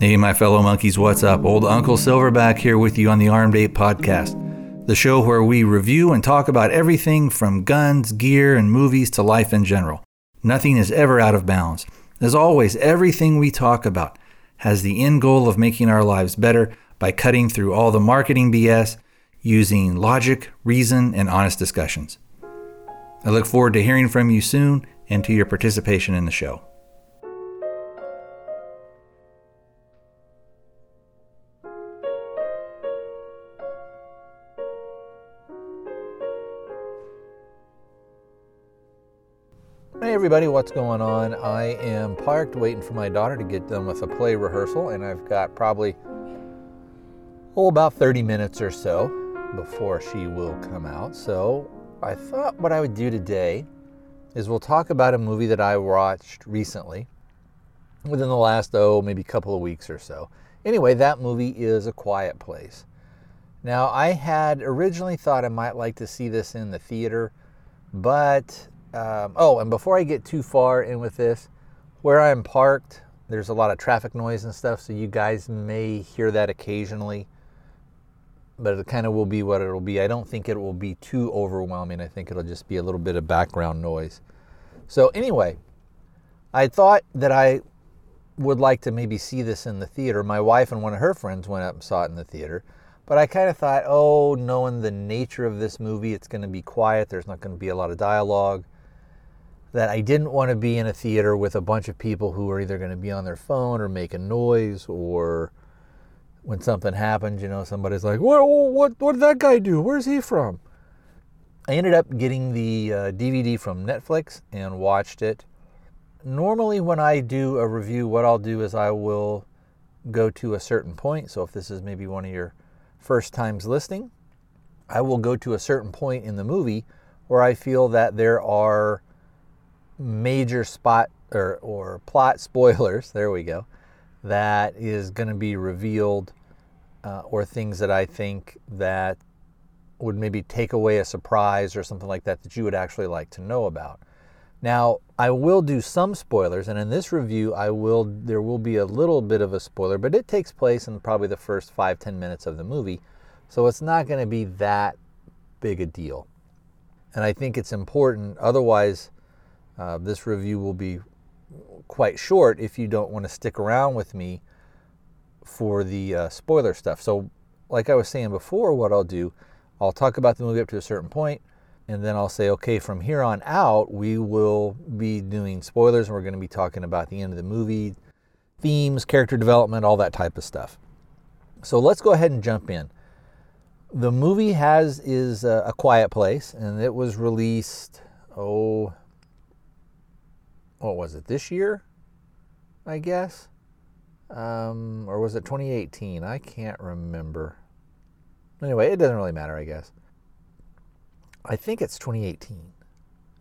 Hey, my fellow monkeys, what's up? Old Uncle Silverback here with you on the Armed Ape Podcast, the show where we review and talk about everything from guns, gear, and movies to life in general. Nothing is ever out of bounds. As always, everything we talk about has the end goal of making our lives better by cutting through all the marketing BS using logic, reason, and honest discussions. I look forward to hearing from you soon and to your participation in the show. Everybody, what's going on? I am parked waiting for my daughter to get done with a play rehearsal, and I've got probably oh about 30 minutes or so before she will come out. So I thought what I would do today is we'll talk about a movie that I watched recently within the last oh maybe couple of weeks or so. Anyway, that movie is A Quiet Place. Now I had originally thought I might like to see this in the theater, but um, oh, and before I get too far in with this, where I'm parked, there's a lot of traffic noise and stuff, so you guys may hear that occasionally. But it kind of will be what it'll be. I don't think it will be too overwhelming. I think it'll just be a little bit of background noise. So, anyway, I thought that I would like to maybe see this in the theater. My wife and one of her friends went up and saw it in the theater. But I kind of thought, oh, knowing the nature of this movie, it's going to be quiet. There's not going to be a lot of dialogue that I didn't want to be in a theater with a bunch of people who are either going to be on their phone or making noise or when something happens, you know, somebody's like, what, what, what did that guy do? Where's he from? I ended up getting the uh, DVD from Netflix and watched it. Normally, when I do a review, what I'll do is I will go to a certain point. So, if this is maybe one of your first times listening, I will go to a certain point in the movie where I feel that there are major spot or, or plot spoilers, there we go, that is going to be revealed uh, or things that I think that would maybe take away a surprise or something like that that you would actually like to know about. Now, I will do some spoilers, and in this review, I will there will be a little bit of a spoiler, but it takes place in probably the first five ten minutes of the movie, so it's not going to be that big a deal. And I think it's important. Otherwise, uh, this review will be quite short if you don't want to stick around with me for the uh, spoiler stuff. So, like I was saying before, what I'll do, I'll talk about the movie up to a certain point, and then I'll say, okay, from here on out, we will be doing spoilers, and we're going to be talking about the end of the movie, themes, character development, all that type of stuff. So let's go ahead and jump in. The movie has is a Quiet Place, and it was released oh what was it this year? I guess, um, or was it 2018? I can't remember. Anyway, it doesn't really matter, I guess. I think it's 2018.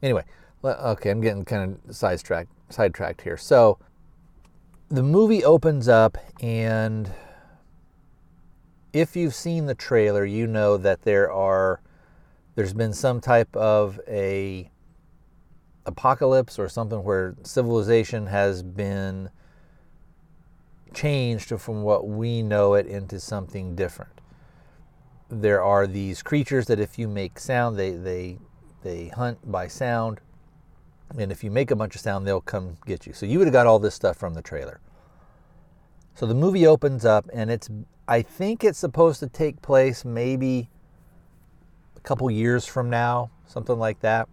Anyway, okay, I'm getting kind of sidetracked sidetracked here. So the movie opens up and if you've seen the trailer, you know that there are there's been some type of a apocalypse or something where civilization has been changed from what we know it into something different. There are these creatures that if you make sound, they they they hunt by sound. And if you make a bunch of sound, they'll come get you. So you would have got all this stuff from the trailer. So the movie opens up and it's I think it's supposed to take place maybe a couple years from now, something like that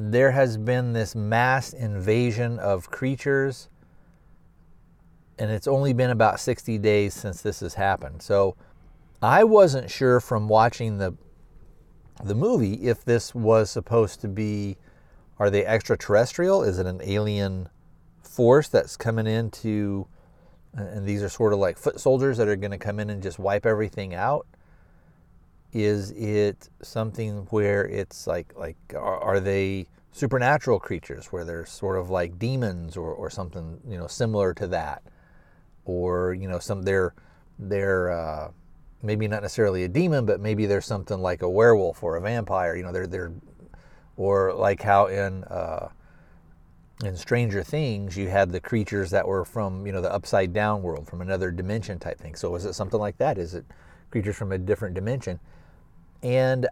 there has been this mass invasion of creatures, and it's only been about 60 days since this has happened. So I wasn't sure from watching the the movie if this was supposed to be are they extraterrestrial? Is it an alien force that's coming in to and these are sort of like foot soldiers that are going to come in and just wipe everything out? Is it something where it's like like are, are they supernatural creatures where they're sort of like demons or, or something you know similar to that, or you know some they're they're uh, maybe not necessarily a demon, but maybe there's something like a werewolf or a vampire. You know, they're they're or like how in uh, in Stranger Things you had the creatures that were from you know the upside down world, from another dimension type thing. So is it something like that? Is it creatures from a different dimension? And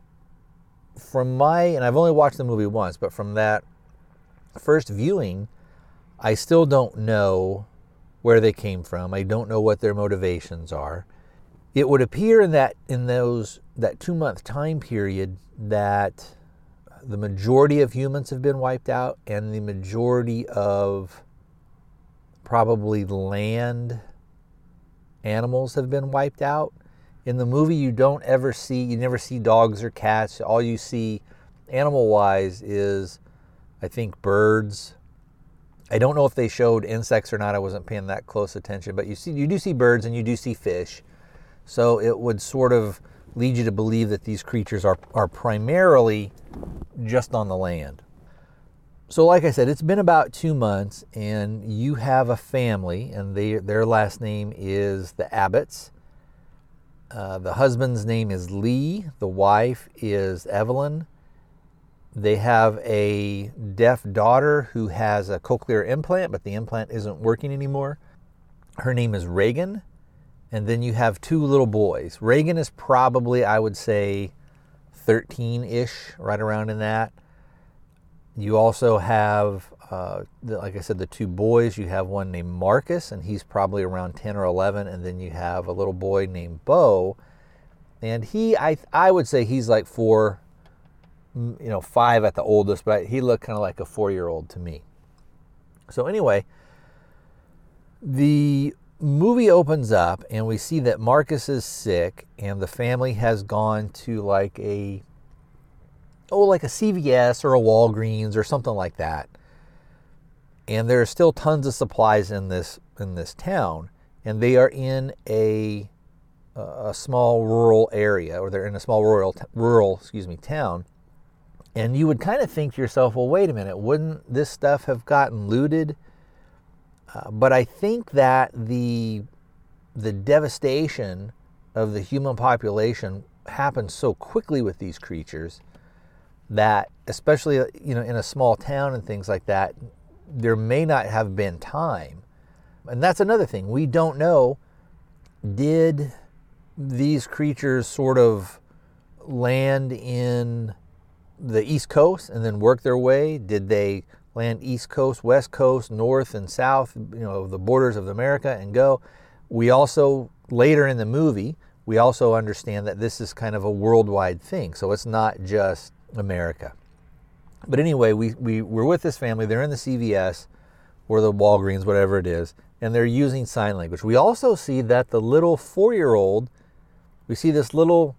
from my and I've only watched the movie once, but from that first viewing, I still don't know where they came from. I don't know what their motivations are. It would appear in that in those that two month time period that the majority of humans have been wiped out, and the majority of probably land animals have been wiped out. In the movie, you don't ever see, you never see dogs or cats. All you see animal wise is, I think, birds. I don't know if they showed insects or not. I wasn't paying that close attention, but you see, you do see birds and you do see fish. So it would sort of lead you to believe that these creatures are, are primarily just on the land. So, like I said, it's been about two months, and you have a family, and they, their last name is the Abbotts. Uh, the husband's name is Lee, the wife is Evelyn. They have a deaf daughter who has a cochlear implant, but the implant isn't working anymore. Her name is Regan. And then you have two little boys. Regan is probably, I would say, 13 ish, right around in that. You also have, uh, the, like I said, the two boys. You have one named Marcus, and he's probably around 10 or 11. And then you have a little boy named Beau. And he, I, I would say he's like four, you know, five at the oldest, but he looked kind of like a four year old to me. So, anyway, the movie opens up and we see that Marcus is sick and the family has gone to like a oh like a CVS or a Walgreens or something like that. And there are still tons of supplies in this in this town and they are in a a small rural area or they're in a small rural rural excuse me town. And you would kind of think to yourself, well wait a minute, wouldn't this stuff have gotten looted? Uh, but I think that the the devastation of the human population happens so quickly with these creatures that, especially you know in a small town and things like that, there may not have been time. And that's another thing we don't know. Did these creatures sort of land in the East Coast and then work their way? Did they land east coast, west coast, north and south, you know, the borders of America and go. We also, later in the movie, we also understand that this is kind of a worldwide thing. So it's not just America. But anyway, we, we, we're with this family. They're in the CVS or the Walgreens, whatever it is, and they're using sign language. We also see that the little four year old, we see this little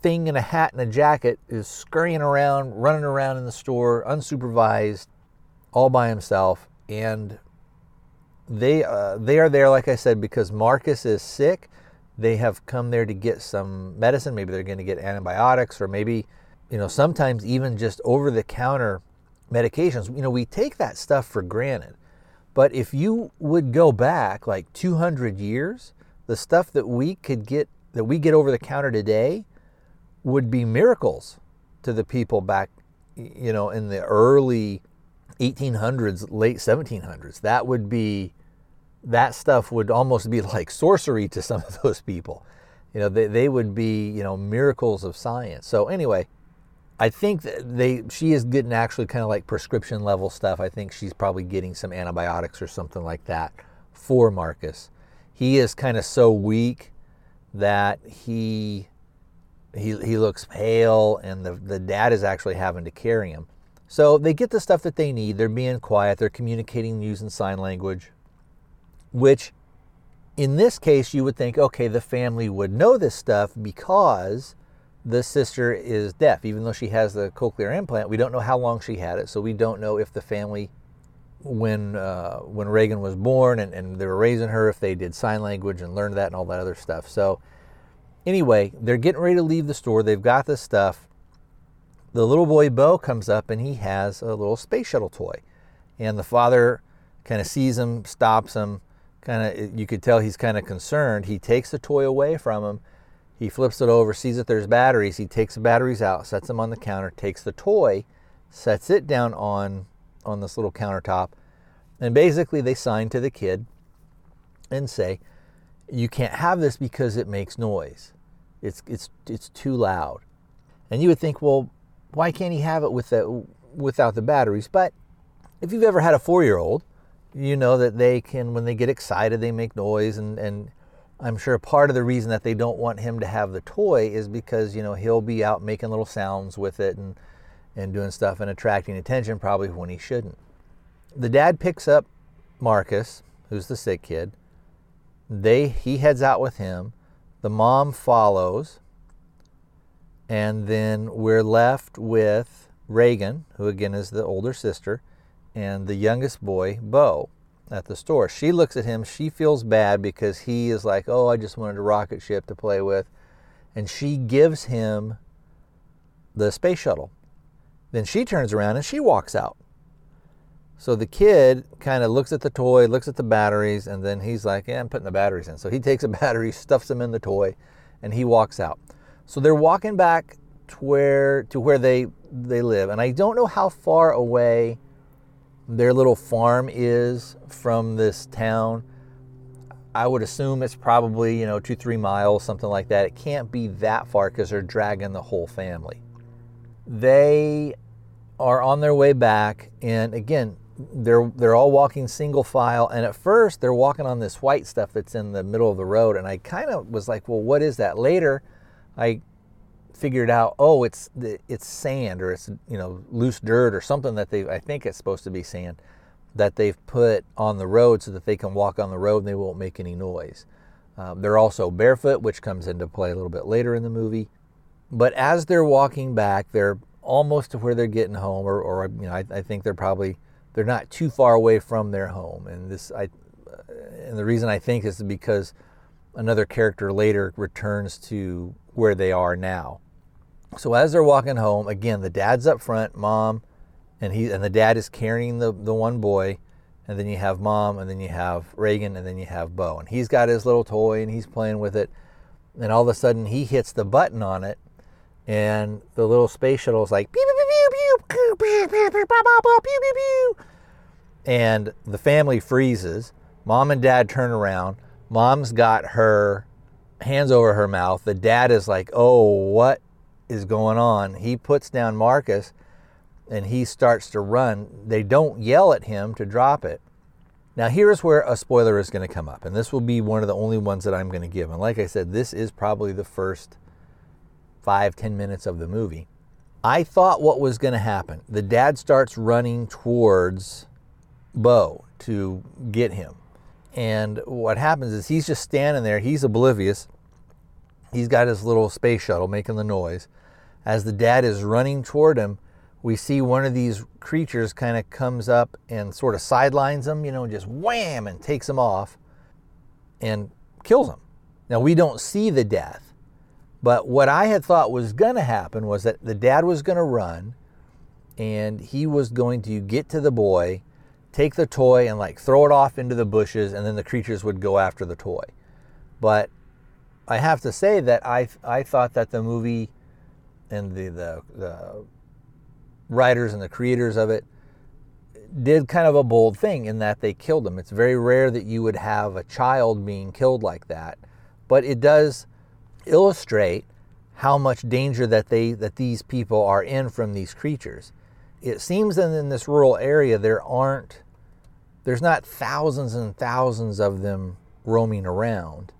thing in a hat and a jacket is scurrying around, running around in the store, unsupervised, all by himself. And they uh, they are there, like I said, because Marcus is sick. They have come there to get some medicine. Maybe they're going to get antibiotics, or maybe, you know, sometimes even just over the counter medications. You know, we take that stuff for granted. But if you would go back like 200 years, the stuff that we could get that we get over the counter today would be miracles to the people back, you know, in the early 1800s, late 1700s. That would be, that stuff would almost be like sorcery to some of those people. You know, they, they would be, you know, miracles of science. So anyway, I think they she is getting actually kind of like prescription level stuff. I think she's probably getting some antibiotics or something like that for Marcus. He is kind of so weak that he he, he looks pale, and the, the dad is actually having to carry him. So they get the stuff that they need. They're being quiet, they're communicating using sign language, which in this case, you would think, okay, the family would know this stuff because the sister is deaf. Even though she has the cochlear implant, we don't know how long she had it, so we don't know if the family, when uh, when Regan was born and, and they were raising her, if they did sign language and learned that and all that other stuff. So Anyway, they're getting ready to leave the store. They've got this stuff. The little boy Beau comes up and he has a little space shuttle toy. And the father kind of sees him, stops him, kind of you could tell he's kind of concerned. He takes the toy away from him. He flips it over, sees that there's batteries. He takes the batteries out, sets them on the counter, takes the toy, sets it down on on this little countertop, and basically they sign to the kid and say, "You can't have this because it makes noise. It's it's it's too loud." And you would think, well, why can't he have it with the, without the batteries? But if you've ever had a four-year-old you know that they can, when they get excited, they make noise. And, and I'm sure part of the reason that they don't want him to have the toy is because, you know, he'll be out making little sounds with it and, and doing stuff and attracting attention probably when he shouldn't. The dad picks up Marcus, who's the sick kid. They, he heads out with him. The mom follows. And then we're left with Regan, who again is the older sister and the youngest boy, Beau, at the store. She looks at him. She feels bad because he is like, Oh, I just wanted a rocket ship to play with. And she gives him the space shuttle. Then she turns around and she walks out. So the kid kind of looks at the toy, looks at the batteries, and then he's like, Yeah, I'm putting the batteries in. So he takes a battery, stuffs them in the toy, and he walks out. So they're walking back to where to where they they live. And I don't know how far away their little farm is from this town. I would assume it's probably, you know, two, three miles, something like that. It can't be that far because they're dragging the whole family. They are on their way back, and again, they're they're all walking single file. And at first, they're walking on this white stuff that's in the middle of the road, and I kind of was like, well, what is that? Later, I figured out, oh, it's it's sand or it's you know loose dirt or something that they I think it's supposed to be sand that they've put on the road so that they can walk on the road and they won't make any noise. Um, they're also barefoot, which comes into play a little bit later in the movie. But as they're walking back, they're almost to where they're getting home, or, or you know, I, I think they're probably they're not too far away from their home. And this, I, and the reason I think is because another character later returns to where they are now. So as they're walking home, again, the dad's up front, mom, and he and the dad is carrying the, the one boy, and then you have mom, and then you have Regan, and then you have Beau. And he's got his little toy and he's playing with it. And all of a sudden he hits the button on it, and the little space shuttle is like pew pew pew pew pew pew pew pew pew pew and the family freezes. Mom and dad turn around. Mom's got her hands over her mouth. The dad is like, "Oh, what is going on. He puts down Marcus and he starts to run. They don't yell at him to drop it. Now, here's where a spoiler is going to come up, and this will be one of the only ones that I'm going to give. And like I said, this is probably the first five, ten minutes of the movie. I thought what was going to happen. The dad starts running towards Beau to get him. And what happens is he's just standing there, he's oblivious. He's got his little space shuttle making the noise. As the dad is running toward him, we see one of these creatures kind of comes up and sort of sidelines him, you know, just wham and takes him off and kills him. Now, we don't see the death, but what I had thought was going to happen was that the dad was going to run and he was going to get to the boy, take the toy, and like throw it off into the bushes, and then the creatures would go after the toy. But I have to say that I I thought that the movie and the, the the writers and the creators of it did kind of a bold thing in that they killed him. It's very rare that you would have a child being killed like that, but it does illustrate how much danger that they that these people are in from these creatures. It seems that in this rural area there aren't there's not thousands and thousands of them roaming around.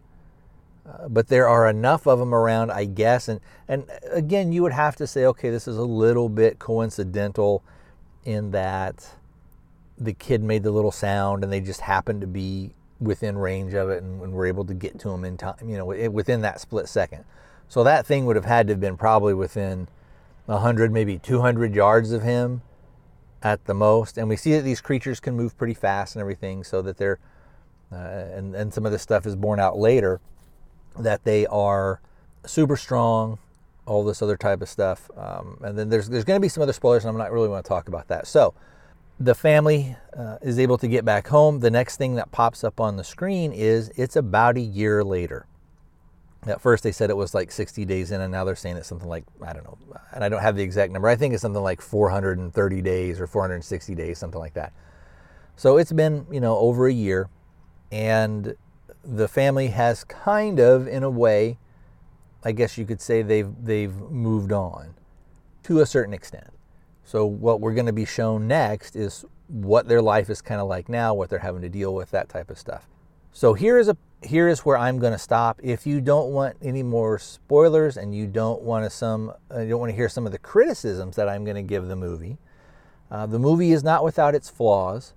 Uh, but there are enough of them around, I guess. And, and again, you would have to say, okay, this is a little bit coincidental in that the kid made the little sound and they just happened to be within range of it and, and were able to get to him in time, you know, within that split second. So that thing would have had to have been probably within 100, maybe 200 yards of him at the most. And we see that these creatures can move pretty fast and everything, so that they're, uh, and, and some of this stuff is borne out later that they are super strong, all this other type of stuff. Um, and then there's there's going to be some other spoilers, and I'm not really want to talk about that. So the family uh, is able to get back home. The next thing that pops up on the screen is it's about a year later. At first, they said it was like 60 days in, and now they're saying it's something like, I don't know, and I don't have the exact number. I think it's something like 430 days or 460 days, something like that. So it's been, you know, over a year, and the family has kind of, in a way, I guess you could say they've they've moved on to a certain extent. So what we're going to be shown next is what their life is kind of like now, what they're having to deal with, that type of stuff. So here is a here is where I'm going to stop. If you don't want any more spoilers and you don't want to some uh, you don't want to hear some of the criticisms that I'm going to give the movie, uh, the movie is not without its flaws.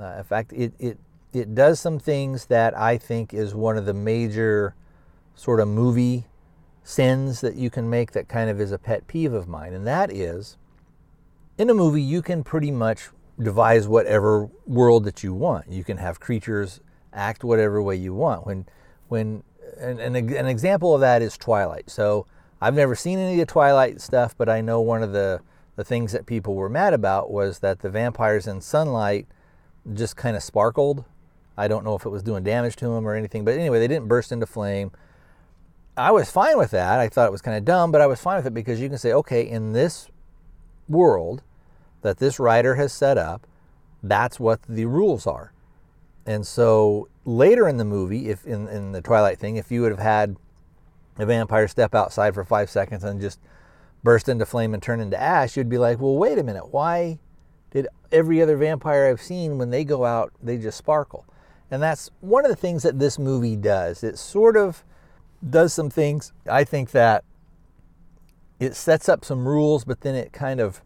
Uh, in fact, it it it does some things that I think is one of the major sort of movie sins that you can make that kind of is a pet peeve of mine, and that is in a movie you can pretty much devise whatever world that you want. You can have creatures act whatever way you want. When when an, an, an example of that is Twilight. So I've never seen any of the Twilight stuff, but I know one of the the things that people were mad about was that the vampires in sunlight just kind of sparkled. I don't know if it was doing damage to them or anything, but anyway, they didn't burst into flame. I was fine with that. I thought it was kind of dumb, but I was fine with it because you can say, okay, in this world that this writer has set up, that's what the rules are. And so later in the movie, if in, in the Twilight thing, if you would have had a vampire step outside for five seconds and just burst into flame and turn into ash, you'd be like, well, wait a minute, why did every other vampire I've seen, when they go out, they just sparkle? And that's one of the things that this movie does. It sort of does some things. I think that it sets up some rules, but then it kind of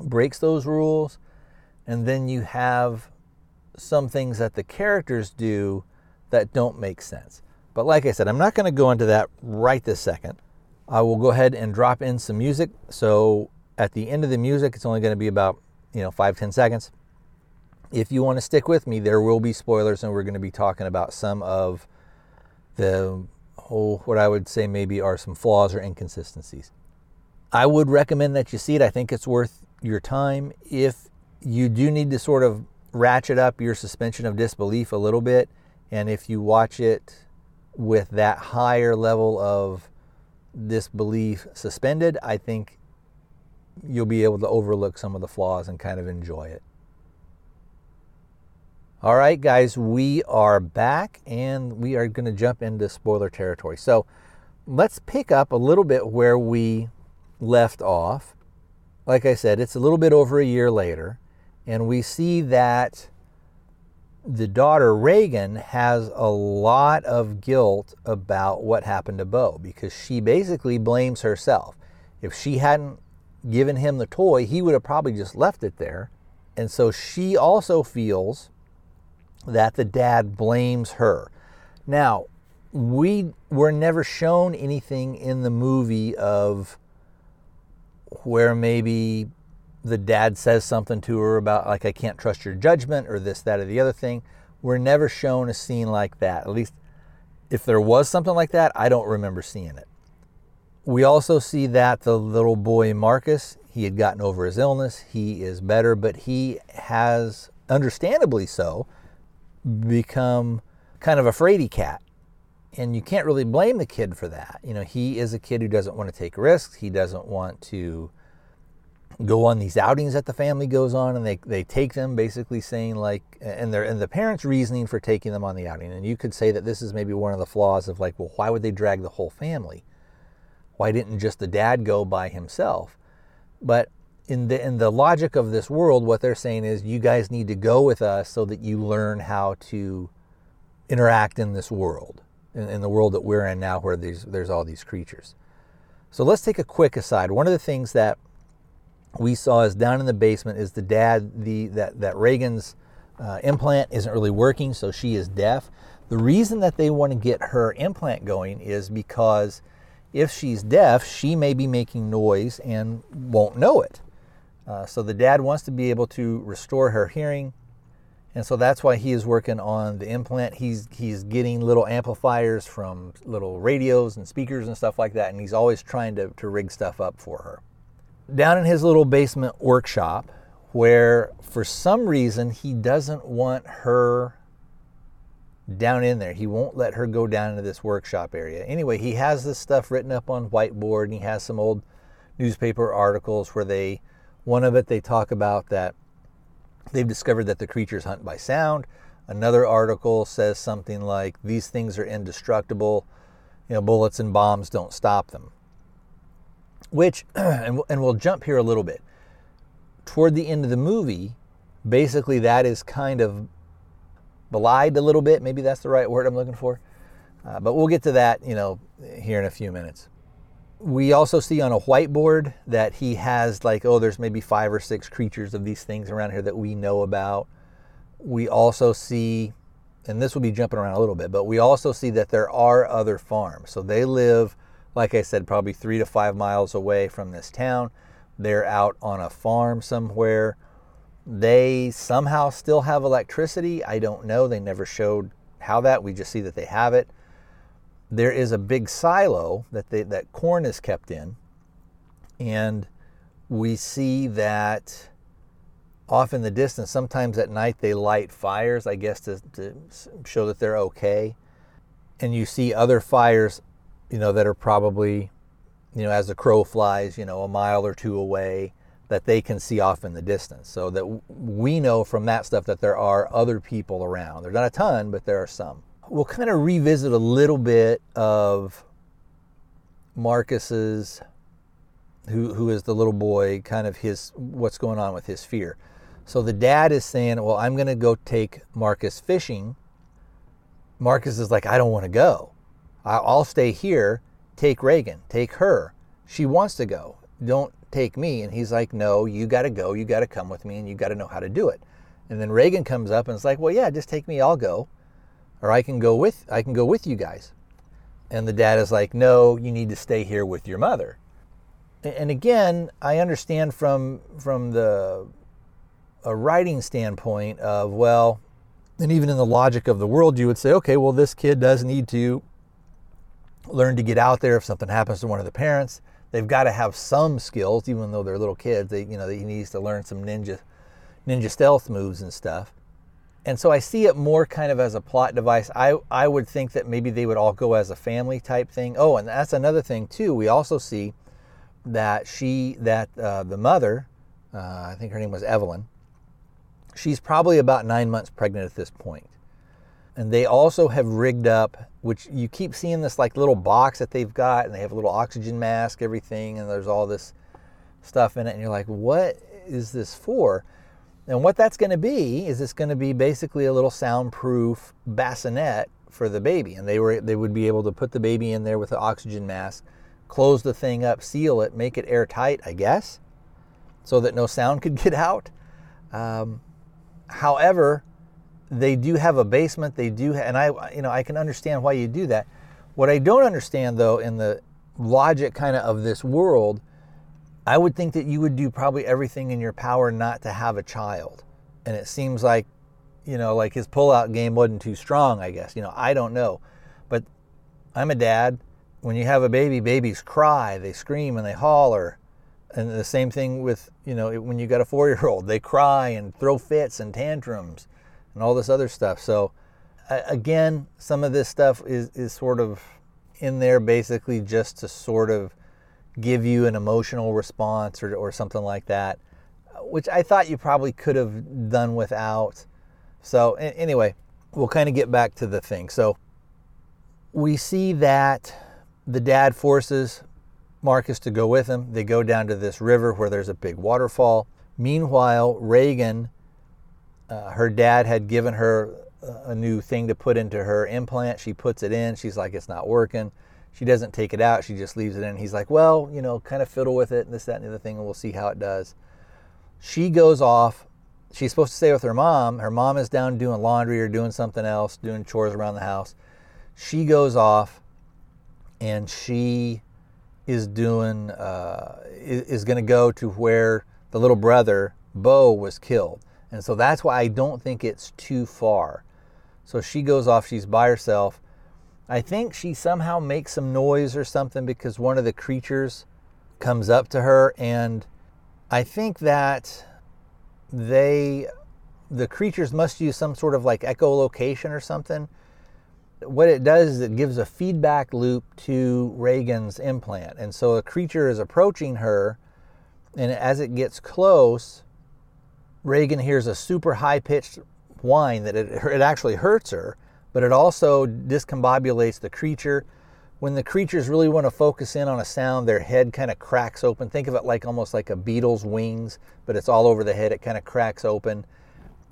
breaks those rules. And then you have some things that the characters do that don't make sense. But like I said, I'm not going to go into that right this second. I will go ahead and drop in some music. So at the end of the music, it's only going to be about, you know, five ten seconds. If you want to stick with me, there will be spoilers, and we're going to be talking about some of the oh, what I would say maybe are some flaws or inconsistencies. I would recommend that you see it. I think it's worth your time. If you do need to sort of ratchet up your suspension of disbelief a little bit, and if you watch it with that higher level of disbelief suspended, I think you'll be able to overlook some of the flaws and kind of enjoy it. All right, guys, we are back and we are going to jump into spoiler territory. So let's pick up a little bit where we left off. Like I said, it's a little bit over a year later, and we see that the daughter Regan, has a lot of guilt about what happened to Beau because she basically blames herself. If she hadn't given him the toy, he would have probably just left it there. And so she also feels that the dad blames her. Now, we were never shown anything in the movie of where maybe the dad says something to her about, like, I can't trust your judgment or this, that, or the other thing. We're never shown a scene like that. At least if there was something like that, I don't remember seeing it. We also see that the little boy Marcus, he had gotten over his illness. He is better, but he has, understandably so, become kind of a fraidy cat. And you can't really blame the kid for that. You know, he is a kid who doesn't want to take risks. He doesn't want to go on these outings that the family goes on and they, they take them basically saying like and they and the parents reasoning for taking them on the outing and you could say that this is maybe one of the flaws of like well why would they drag the whole family why didn't just the dad go by himself but in the in the logic of this world, what they're saying is you guys need to go with us so that you learn how to interact in this world, in, in the world that we're in now, where there's there's all these creatures. So let's take a quick aside. One of the things that we saw is down in the basement is the dad the that that Regan's uh, implant isn't really working, so she is deaf. The reason that they want to get her implant going is because if she's deaf, she may be making noise and won't know it. Uh, so the dad wants to be able to restore her hearing. And so that's why he is working on the implant. He's he's getting little amplifiers from little radios and speakers and stuff like that, and he's always trying to, to rig stuff up for her. Down in his little basement workshop, where for some reason he doesn't want her down in there. He won't let her go down into this workshop area. Anyway, he has this stuff written up on whiteboard and he has some old newspaper articles where they one of it they talk about that they've discovered that the creatures hunt by sound. Another article says something like these things are indestructible. You know, bullets and bombs don't stop them. Which and and we'll jump here a little bit. Toward the end of the movie, basically that is kind of belied a little bit. Maybe that's the right word I'm looking for. Uh, but we'll get to that, you know, here in a few minutes. We also see on a whiteboard that he has like, oh, there's maybe five or six creatures of these things around here that we know about. We also see, and this will be jumping around a little bit, but we also see that there are other farms. So they live, like I said, probably three to five miles away from this town. They're out on a farm somewhere they somehow still have electricity. I don't know. They never showed how that. We just see that they have it. There is a big silo that they, that corn is kept in, and we see that off in the distance. Sometimes at night they light fires, I guess, to, to show that they're okay. And you see other fires, you know, that are probably, you know, as the crow flies, you know, a mile or two away that they can see off in the distance. So that we know from that stuff that there are other people around. There's not a ton, but there are some. We'll kind of revisit a little bit of Marcus's, who, who is the little boy, kind of his, what's going on with his fear. So the dad is saying, Well, I'm going to go take Marcus fishing. Marcus is like, I don't want to go. I'll stay here. Take Regan. Take her. She wants to go. Don't take me. And he's like, no, you got to go. You got to come with me and you got to know how to do it. And then Regan comes up and it's like, well, yeah, just take me. I'll go. Or I can go with, I can go with you guys. And the dad is like, no, you need to stay here with your mother. And again, I understand from, from the, a writing standpoint of, well, and even in the logic of the world, you would say, okay, well, this kid does need to learn to get out there if something happens to one of the parents they've got to have some skills, even though they're little kids. They, you know, he needs to learn some ninja, ninja stealth moves and stuff. And so I see it more kind of as a plot device. I, I would think that maybe they would all go as a family type thing. Oh, and that's another thing too. We also see that she, that uh, the mother, uh, I think her name was Evelyn, she's probably about nine months pregnant at this point. And they also have rigged up, which you keep seeing this like little box that they've got, and they have a little oxygen mask, everything, and there's all this stuff in it. And you're like, what is this for? And what that's going to be is it's going to be basically a little soundproof bassinet for the baby. And they were they would be able to put the baby in there with the oxygen mask, close the thing up, seal it, make it airtight, I guess, so that no sound could get out. Um, however, they do have a basement. They do, and I, you know, I can understand why you do that. What I don't understand, though, in the logic kind of of this world, I would think that you would do probably everything in your power not to have a child. And it seems like, you know, like his pullout game wasn't too strong. I guess, you know, I don't know, but I'm a dad. When you have a baby, babies cry, they scream and they holler. And the same thing with, you know, when you got a four year old, they cry and throw fits and tantrums and all this other stuff. So again, some of this stuff is, is sort of in there basically just to sort of give you an emotional response or, or something like that, which I thought you probably could have done without. So anyway, we'll kind of get back to the thing. So we see that the dad forces Marcus to go with him. They go down to this river where there's a big waterfall. Meanwhile, Regan uh, her dad had given her a new thing to put into her implant. She puts it in. She's like, it's not working. She doesn't take it out. She just leaves it in. He's like, well, you know, kind of fiddle with it and this, that, and the other thing, and we'll see how it does. She goes off. She's supposed to stay with her mom. Her mom is down doing laundry or doing something else, doing chores around the house. She goes off and she is doing, uh, is, is going to go to where the little brother, Beau, was killed And so that's why I don't think it's too far. So she goes off, she's by herself. I think she somehow makes some noise or something because one of the creatures comes up to her. And I think that they, the creatures must use some sort of like echolocation or something. What it does is it gives a feedback loop to Regan's implant. And so a creature is approaching her, and as it gets close, Regan hears a super high pitched whine that it, it actually hurts her, but it also discombobulates the creature. When the creatures really want to focus in on a sound, their head kind of cracks open. Think of it like almost like a beetle's wings, but it's all over the head. It kind of cracks open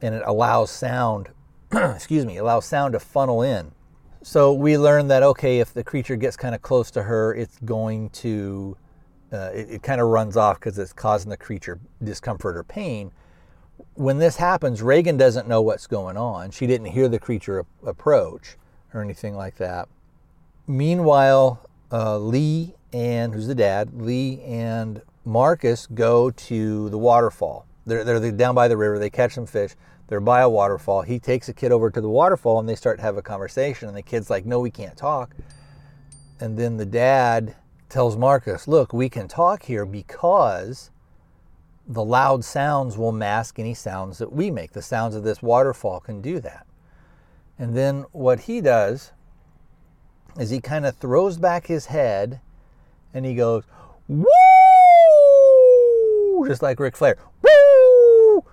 and it allows sound, excuse me, allows sound to funnel in. So we learn that, okay, if the creature gets kind of close to her, it's going to, uh, it, it kind of runs off because it's causing the creature discomfort or pain when this happens, Regan doesn't know what's going on. She didn't hear the creature approach or anything like that. Meanwhile, uh, Lee and who's the dad, Lee and Marcus go to the waterfall. They're, they're down by the river. They catch some fish. They're by a waterfall. He takes a kid over to the waterfall and they start to have a conversation. And the kid's like, No, we can't talk. And then the dad tells Marcus, Look, we can talk here because the loud sounds will mask any sounds that we make. The sounds of this waterfall can do that. And then what he does is he kind of throws back his head and he goes, Woo! Just like Ric Flair. Woo!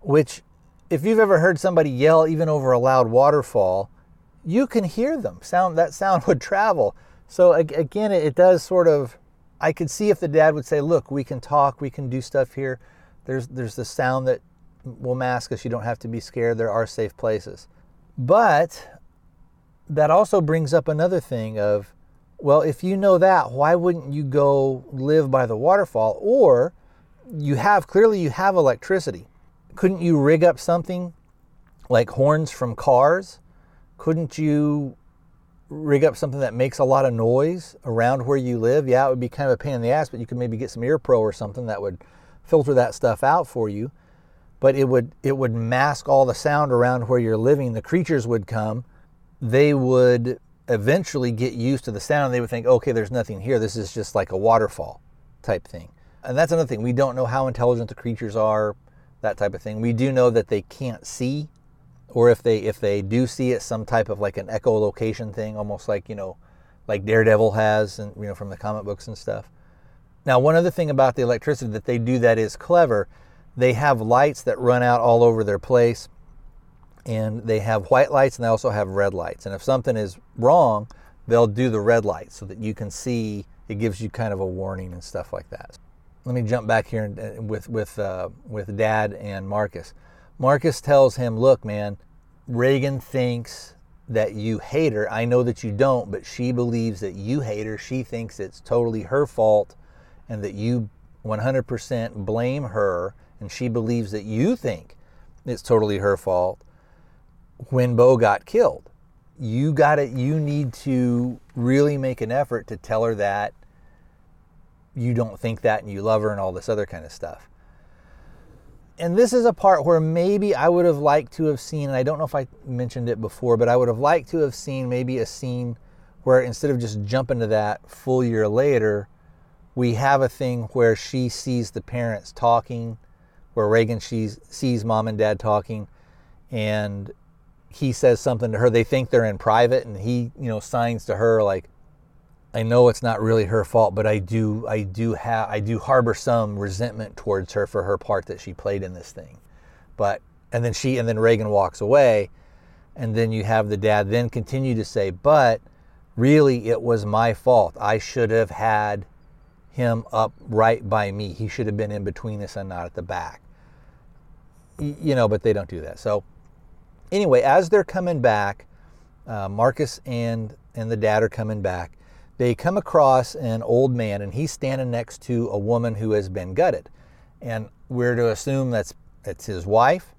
Which, if you've ever heard somebody yell even over a loud waterfall, you can hear them. Sound that sound would travel. So again, it does sort of I could see if the dad would say, "Look, we can talk, we can do stuff here. There's there's the sound that will mask us. You don't have to be scared. There are safe places." But that also brings up another thing of, well, if you know that, why wouldn't you go live by the waterfall? Or you have clearly you have electricity. Couldn't you rig up something like horns from cars? Couldn't you rig up something that makes a lot of noise around where you live, yeah, it would be kind of a pain in the ass, but you could maybe get some ear pro or something that would filter that stuff out for you. But it would it would mask all the sound around where you're living. The creatures would come. They would eventually get used to the sound. They would think, okay, there's nothing here. This is just like a waterfall type thing. And that's another thing. We don't know how intelligent the creatures are, that type of thing. We do know that they can't see or if they if they do see it, some type of like an echolocation thing, almost like you know, like Daredevil has, and you know from the comic books and stuff. Now, one other thing about the electricity that they do that is clever, they have lights that run out all over their place, and they have white lights and they also have red lights. And if something is wrong, they'll do the red light so that you can see. It gives you kind of a warning and stuff like that. Let me jump back here with with uh, with Dad and Marcus. Marcus tells him, Look, man, Regan thinks that you hate her. I know that you don't, but she believes that you hate her. She thinks it's totally her fault and that you 100% blame her. And she believes that you think it's totally her fault when Beau got killed. You got it. You need to really make an effort to tell her that you don't think that and you love her and all this other kind of stuff and this is a part where maybe I would have liked to have seen, and I don't know if I mentioned it before, but I would have liked to have seen maybe a scene where instead of just jumping to that full year later, we have a thing where she sees the parents talking, where Regan sees, sees mom and dad talking, and he says something to her. They think they're in private, and he, you know, signs to her like, I know it's not really her fault, but I do I do have I do harbor some resentment towards her for her part that she played in this thing. But and then she and then Regan walks away and then you have the dad then continue to say, "But really it was my fault. I should have had him up right by me. He should have been in between us and not at the back." You know, but they don't do that. So anyway, as they're coming back, uh, Marcus and and the dad are coming back they come across an old man and he's standing next to a woman who has been gutted. And we're to assume that's it's his wife.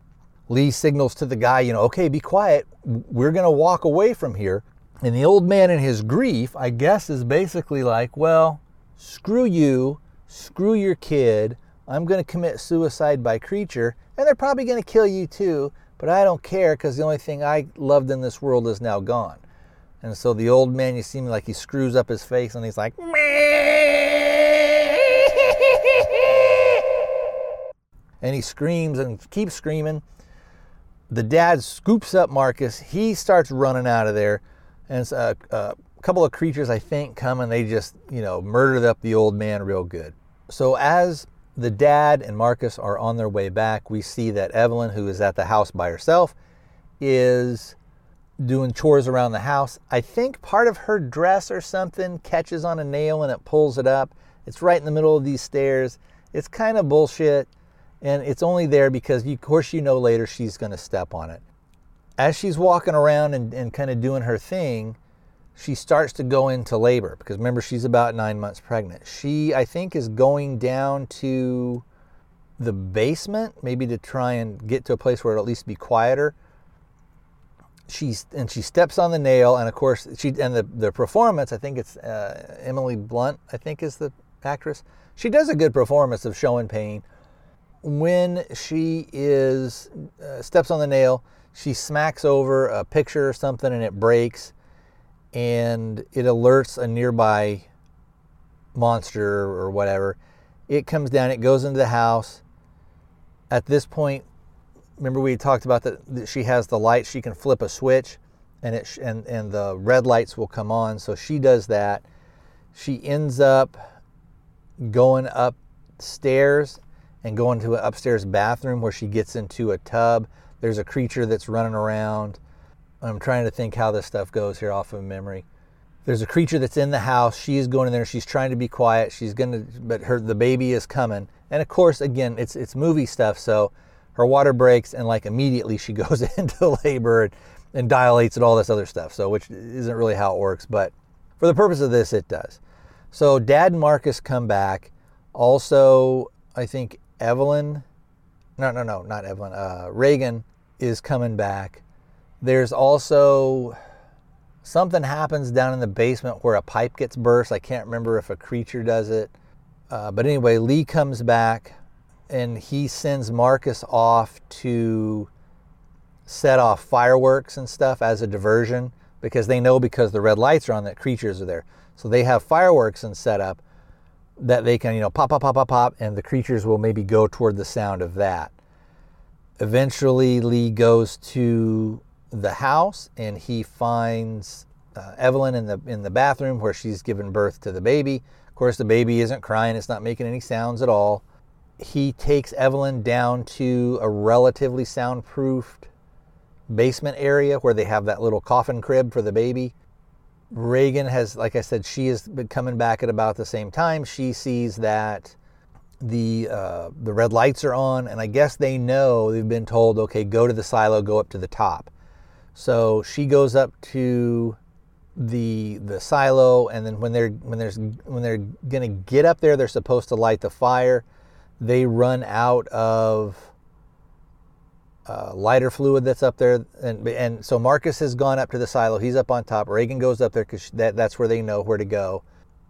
Lee signals to the guy, you know, okay, be quiet. We're going to walk away from here. And the old man in his grief, I guess, is basically like, well, screw you, screw your kid. I'm going to commit suicide by creature, and they're probably going to kill you too, but I don't care because the only thing I loved in this world is now gone. And so the old man, you see me like he screws up his face and he's like, and he screams and keeps screaming. The dad scoops up Marcus. He starts running out of there, and a, uh, uh, a couple of creatures, I think, come and they just, you know, murdered up the old man real good. So as the dad and Marcus are on their way back, we see that Evelyn, who is at the house by herself, is doing chores around the house. I think part of her dress or something catches on a nail and it pulls it up. It's right in the middle of these stairs. It's kind of bullshit. And it's only there because, of course, you know later she's going to step on it. As she's walking around and, and kind of doing her thing, she starts to go into labor because remember, she's about nine months pregnant. She, I think, is going down to the basement, maybe to try and get to a place where it'll at least be quieter. She's and she steps on the nail, and of course, she and the the performance. I think it's uh, Emily Blunt. I think is the actress. She does a good performance of showing pain when she is uh, steps on the nail, she smacks over a picture or something and it breaks and it alerts a nearby monster or whatever. It comes down, it goes into the house. At this point, remember we talked about that, that she has the light, she can flip a switch and it and and the red lights will come on. So she does that. She ends up going upstairs and going to an upstairs bathroom where she gets into a tub. There's a creature that's running around. I'm trying to think how this stuff goes here off of memory. There's a creature that's in the house. She's going in there. She's trying to be quiet. She's gonna, but her the baby is coming. And of course, again, it's it's movie stuff. So her water breaks, and like immediately she goes into labor and, and dilates and all this other stuff. So which isn't really how it works, but for the purpose of this, it does. So Dad and Marcus come back. Also, I think Evelyn, no, no, no, not Evelyn, uh, Regan is coming back. There's also something happens down in the basement where a pipe gets burst. I can't remember if a creature does it. Uh, but anyway, Lee comes back and he sends Marcus off to set off fireworks and stuff as a diversion because they know because the red lights are on that creatures are there. So they have fireworks and set up that they can, you know, pop, pop, pop, pop, pop, and the creatures will maybe go toward the sound of that. Eventually, Lee goes to the house and he finds uh, Evelyn in the in the bathroom where she's given birth to the baby. Of course, the baby isn't crying; it's not making any sounds at all. He takes Evelyn down to a relatively soundproofed basement area where they have that little coffin crib for the baby. Regan has, like I said, she been coming back at about the same time. She sees that the uh, the red lights are on, and I guess they know they've been told, okay, go to the silo, go up to the top. So she goes up to the the silo, and then when they're when there's when they're gonna get up there, they're supposed to light the fire. They run out of uh, lighter fluid that's up there. And, and so Marcus has gone up to the silo. He's up on top. Regan goes up there because that, that's where they know where to go.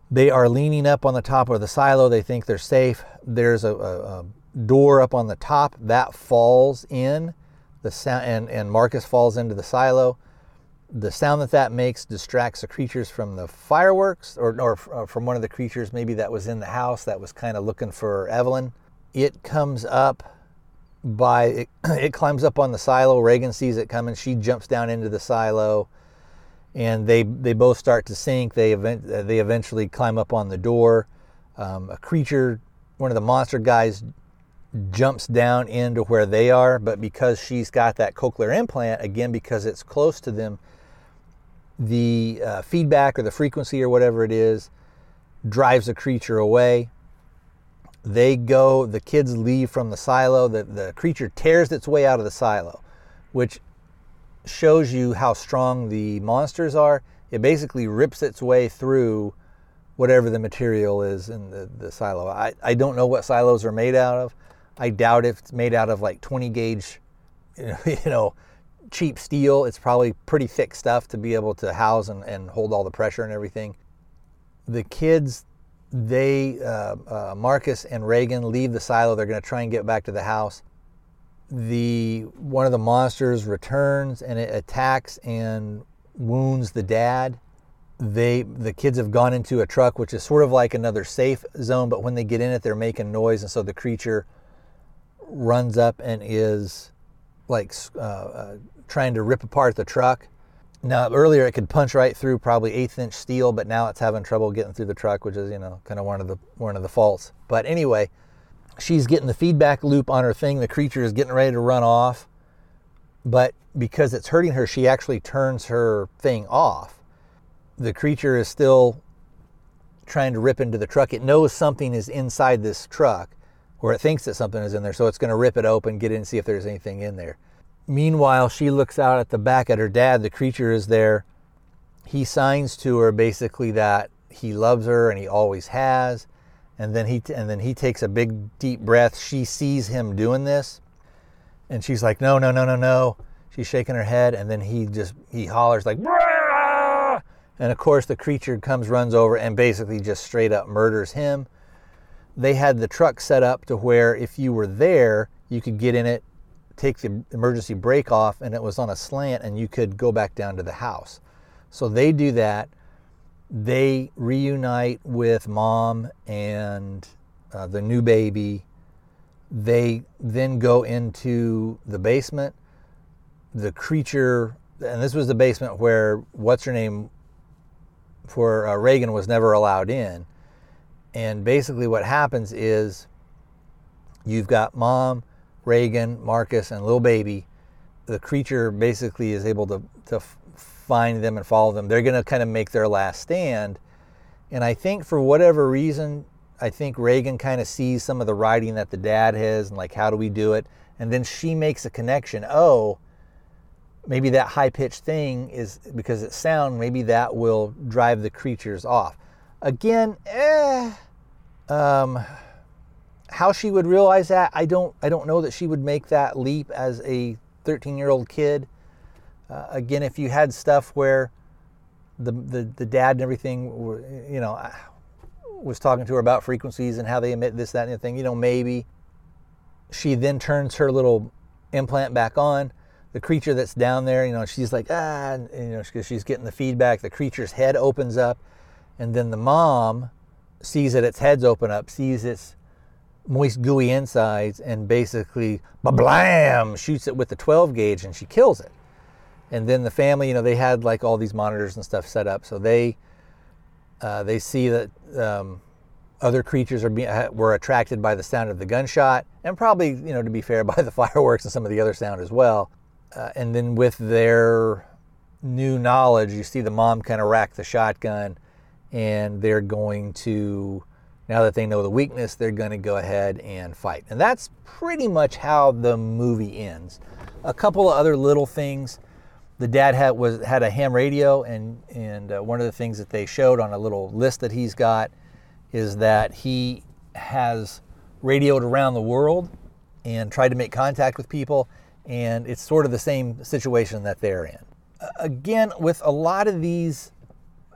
They are leaning up on the top of the silo. They think they're safe. There's a, a, a door up on the top that falls in the sound, and, and Marcus falls into the silo. The sound that that makes distracts the creatures from the fireworks, or, or, or from one of the creatures maybe that was in the house that was kind of looking for Evelyn. It comes up by it, it climbs up on the silo. Regan sees it coming. She jumps down into the silo, and they they both start to sink. They event, they eventually climb up on the door. Um, a creature, one of the monster guys, jumps down into where they are, but because she's got that cochlear implant, again because it's close to them, the uh, feedback or the frequency or whatever it is drives the creature away they go, the kids leave from the silo, the, the creature tears its way out of the silo, which shows you how strong the monsters are. It basically rips its way through whatever the material is in the, the silo. I, I don't know what silos are made out of. I doubt if it's made out of like 20 gauge, you know, you know cheap steel. It's probably pretty thick stuff to be able to house and, and hold all the pressure and everything. The kids they, uh, uh, Marcus and Regan, leave the silo. They're going to try and get back to the house. The one of the monsters returns and it attacks and wounds the dad. They the kids have gone into a truck, which is sort of like another safe zone, but when they get in it, they're making noise, and so the creature runs up and is like uh, uh, trying to rip apart the truck. Now earlier it could punch right through probably eighth inch steel, but now it's having trouble getting through the truck, which is you know kind of one of the one of the faults. But anyway, she's getting the feedback loop on her thing. The creature is getting ready to run off, but because it's hurting her, she actually turns her thing off. The creature is still trying to rip into the truck. It knows something is inside this truck, or it thinks that something is in there, so it's going to rip it open, get in, see if there's anything in there. Meanwhile, she looks out at the back at her dad. The creature is there. He signs to her basically that he loves her and he always has. And then he and then he takes a big deep breath. She sees him doing this, and she's like, "No, no, no, no, no." She's shaking her head, and then he just he hollers like, Brah! and of course the creature comes, runs over, and basically just straight up murders him. They had the truck set up to where if you were there, you could get in it take the emergency brake off and it was on a slant and you could go back down to the house. So they do that. They reunite with mom and uh, the new baby. They then go into the basement. The creature, and this was the basement where what's her name for uh, Regan was never allowed in. And basically, what happens is you've got mom Regan, Marcus, and little baby, the creature basically is able to, to find them and follow them. They're going to kind of make their last stand. And I think for whatever reason, I think Regan kind of sees some of the writing that the dad has and like, how do we do it? And then she makes a connection. Oh, maybe that high pitched thing is because it's sound, maybe that will drive the creatures off. Again, eh. Um, how she would realize that, I don't, I don't know that she would make that leap as a 13 year old kid. Uh, again, if you had stuff where the, the, the dad and everything, were, you know, was talking to her about frequencies and how they emit this, that, and the thing, you know, maybe she then turns her little implant back on. The creature that's down there, you know, she's like, ah, and, you know, because she's getting the feedback. The creature's head opens up, and then the mom sees that its head's open up, sees its moist, gooey insides, and basically, ba blam, shoots it with the 12 gauge, and she kills it. And then the family, you know, they had like all these monitors and stuff set up, so they uh, they see that um, other creatures are being were attracted by the sound of the gunshot, and probably, you know, to be fair, by the fireworks and some of the other sound as well. Uh, and then with their new knowledge, you see the mom kind of rack the shotgun, and they're going to now that they know the weakness, they're going to go ahead and fight. And that's pretty much how the movie ends. A couple of other little things. The dad had was had a ham radio, and and uh, one of the things that they showed on a little list that he's got is that he has radioed around the world and tried to make contact with people, and it's sort of the same situation that they're in. Again, with a lot of these,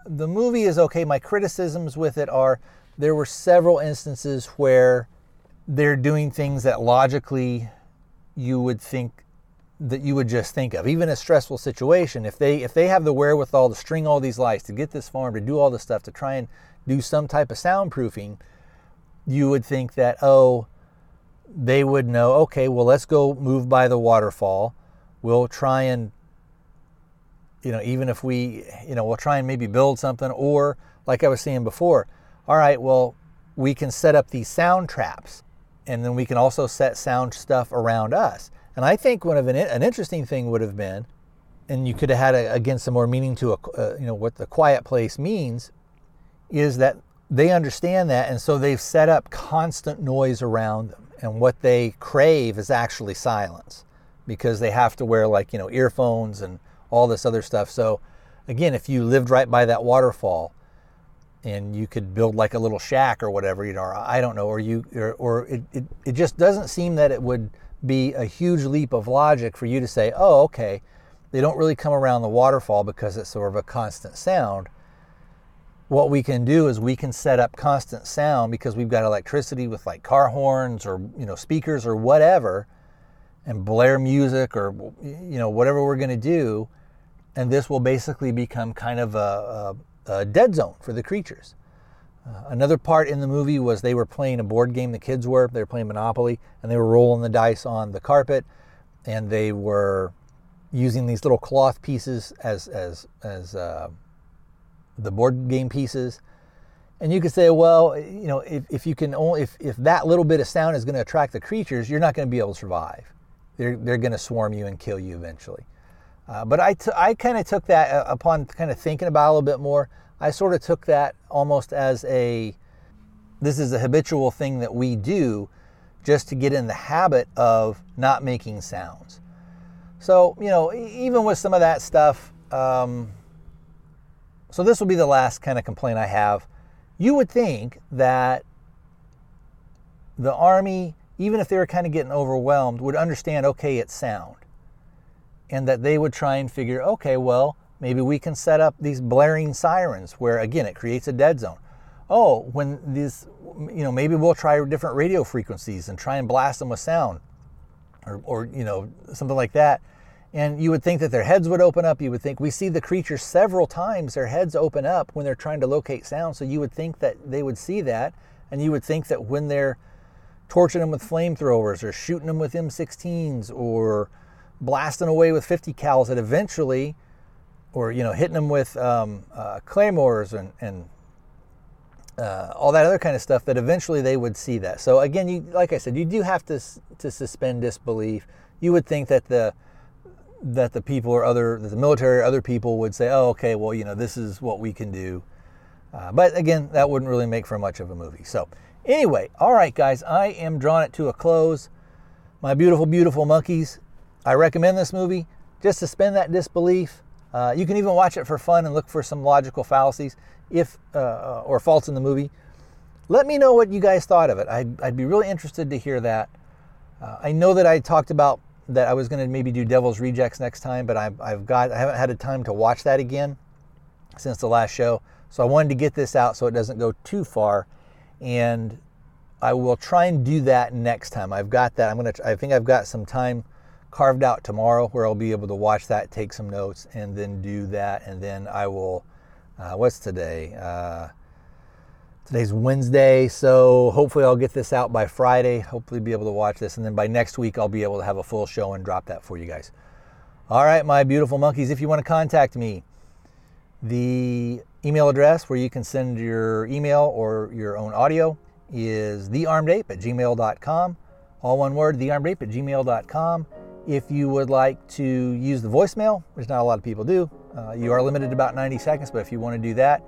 the movie is okay. My criticisms with it are there were several instances where they're doing things that logically you would think that you would just think of. Even a stressful situation if they if they have the wherewithal to string all these lights to get this farm to do all this stuff to try and do some type of soundproofing you would think that oh they would know okay well let's go move by the waterfall. We'll try and you know even if we you know we'll try and maybe build something or like i was saying before all right, well, we can set up these sound traps and then we can also set sound stuff around us. And I think one of an, an interesting thing would have been, and you could have had a, again some more meaning to a, uh, you know what the quiet place means, is that they understand that, and so they've set up constant noise around them. And what they crave is actually silence, because they have to wear like you know earphones and all this other stuff. So, again, if you lived right by that waterfall, and you could build like a little shack or whatever, you know, or I don't know, or you, or, or it, it, it just doesn't seem that it would be a huge leap of logic for you to say, oh, okay, they don't really come around the waterfall because it's sort of a constant sound. what we can do is we can set up constant sound because we've got electricity with like car horns or you know speakers or whatever and blare music or you know whatever we're going to do and this will basically become kind of a, a, a dead zone for the creatures uh, another part in the movie was they were playing a board game the kids were they were playing monopoly and they were rolling the dice on the carpet and they were using these little cloth pieces as as as uh, the board game pieces. And you could say, well, you know, if, if you can only, if, if that little bit of sound is going to attract the creatures, you're not going to be able to survive. They're, they're going to swarm you and kill you eventually. Uh, but I, t- I kind of took that uh, upon kind of thinking about it a little bit more. I sort of took that almost as a, this is a habitual thing that we do just to get in the habit of not making sounds. So, you know, even with some of that stuff, um, so this will be the last kind of complaint I have. You would think that the Army, even if they were kind of getting overwhelmed, would understand okay, it's sound. And that they would try and figure, okay, well, maybe we can set up these blaring sirens where, again, it creates a dead zone. Oh, when these, you know, maybe we'll try different radio frequencies and try and blast them with sound or, or you know, something like that and you would think that their heads would open up. You would think we see the creatures several times, their heads open up when they're trying to locate sound. So you would think that they would see that. And you would think that when they're torching them with flamethrowers or shooting them with M16s or blasting away with 50 cals, that eventually, or you know, hitting them with um, uh, claymores and, and uh, all that other kind of stuff, that eventually they would see that. So again, you like I said, you do have to to suspend disbelief. You would think that the that the people or other, that the military or other people would say, oh, okay, well, you know, this is what we can do. Uh, but again, that wouldn't really make for much of a movie. So, anyway, all right, guys, I am drawing it to a close. My beautiful, beautiful monkeys. I recommend this movie. Just suspend that disbelief. Uh, you can even watch it for fun and look for some logical fallacies if uh, uh, or faults in the movie. Let me know what you guys thought of it. I'd, I'd be really interested to hear that. Uh, I know that I talked about that I was going to maybe do Devil's Rejects next time, but I've, I've got I haven't had a time to watch that again since the last show. So I wanted to get this out so it doesn't go too far, and I will try and do that next time. I've got that. I'm gonna. I think I've got some time carved out tomorrow where I'll be able to watch that, take some notes, and then do that, and then I will. Uh, what's today? Uh, Today's Wednesday, so hopefully I'll get this out by Friday. Hopefully be able to watch this, and then by next week I'll be able to have a full show and drop that for you guys. All right, my beautiful monkeys, if you want to contact me, the email address where you can send your email or your own audio is thearmedape at gmail.com. All one word, thearmedape at gmail.com. If you would like to use the voicemail, which not a lot of people do, uh, you are limited to about 90 seconds, but if you want to do that,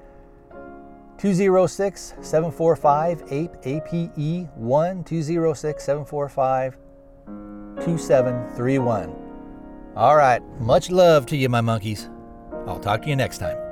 206 745 APE 1 206 745 2731. All right, much love to you, my monkeys. I'll talk to you next time.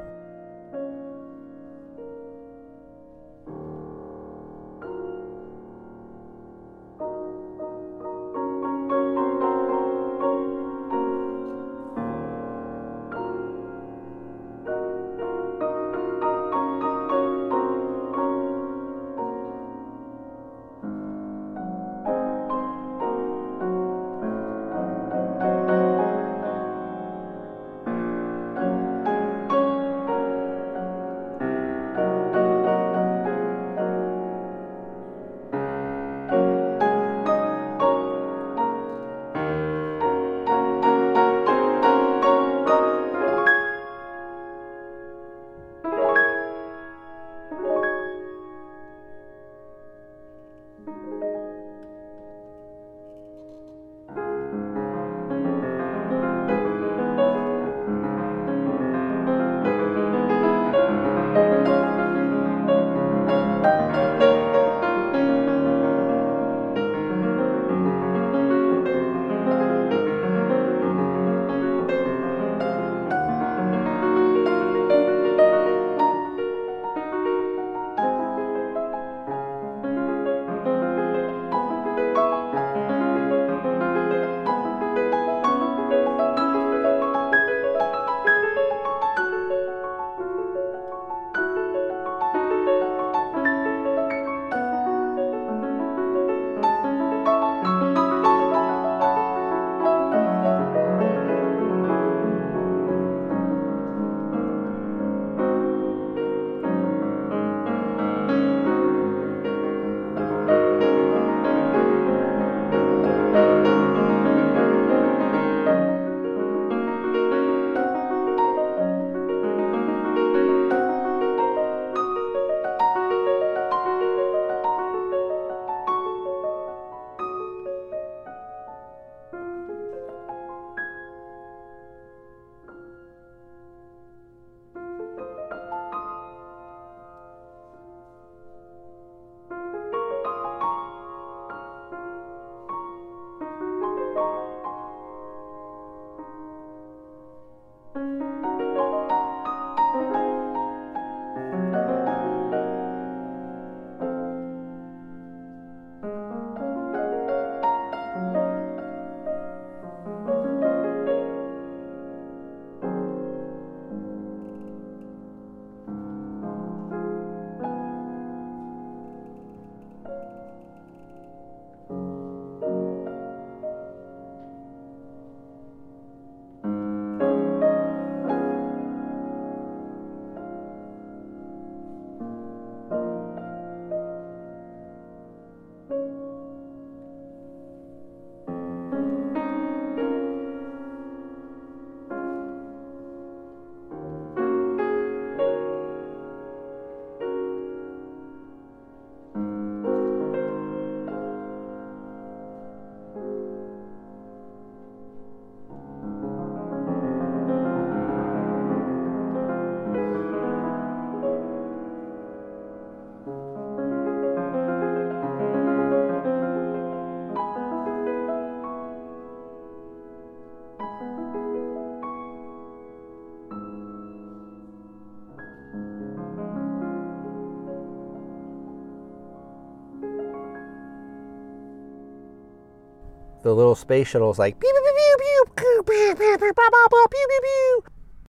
The little space shuttle is like pew pew pew pew pew pew pew pew pew pew pew pew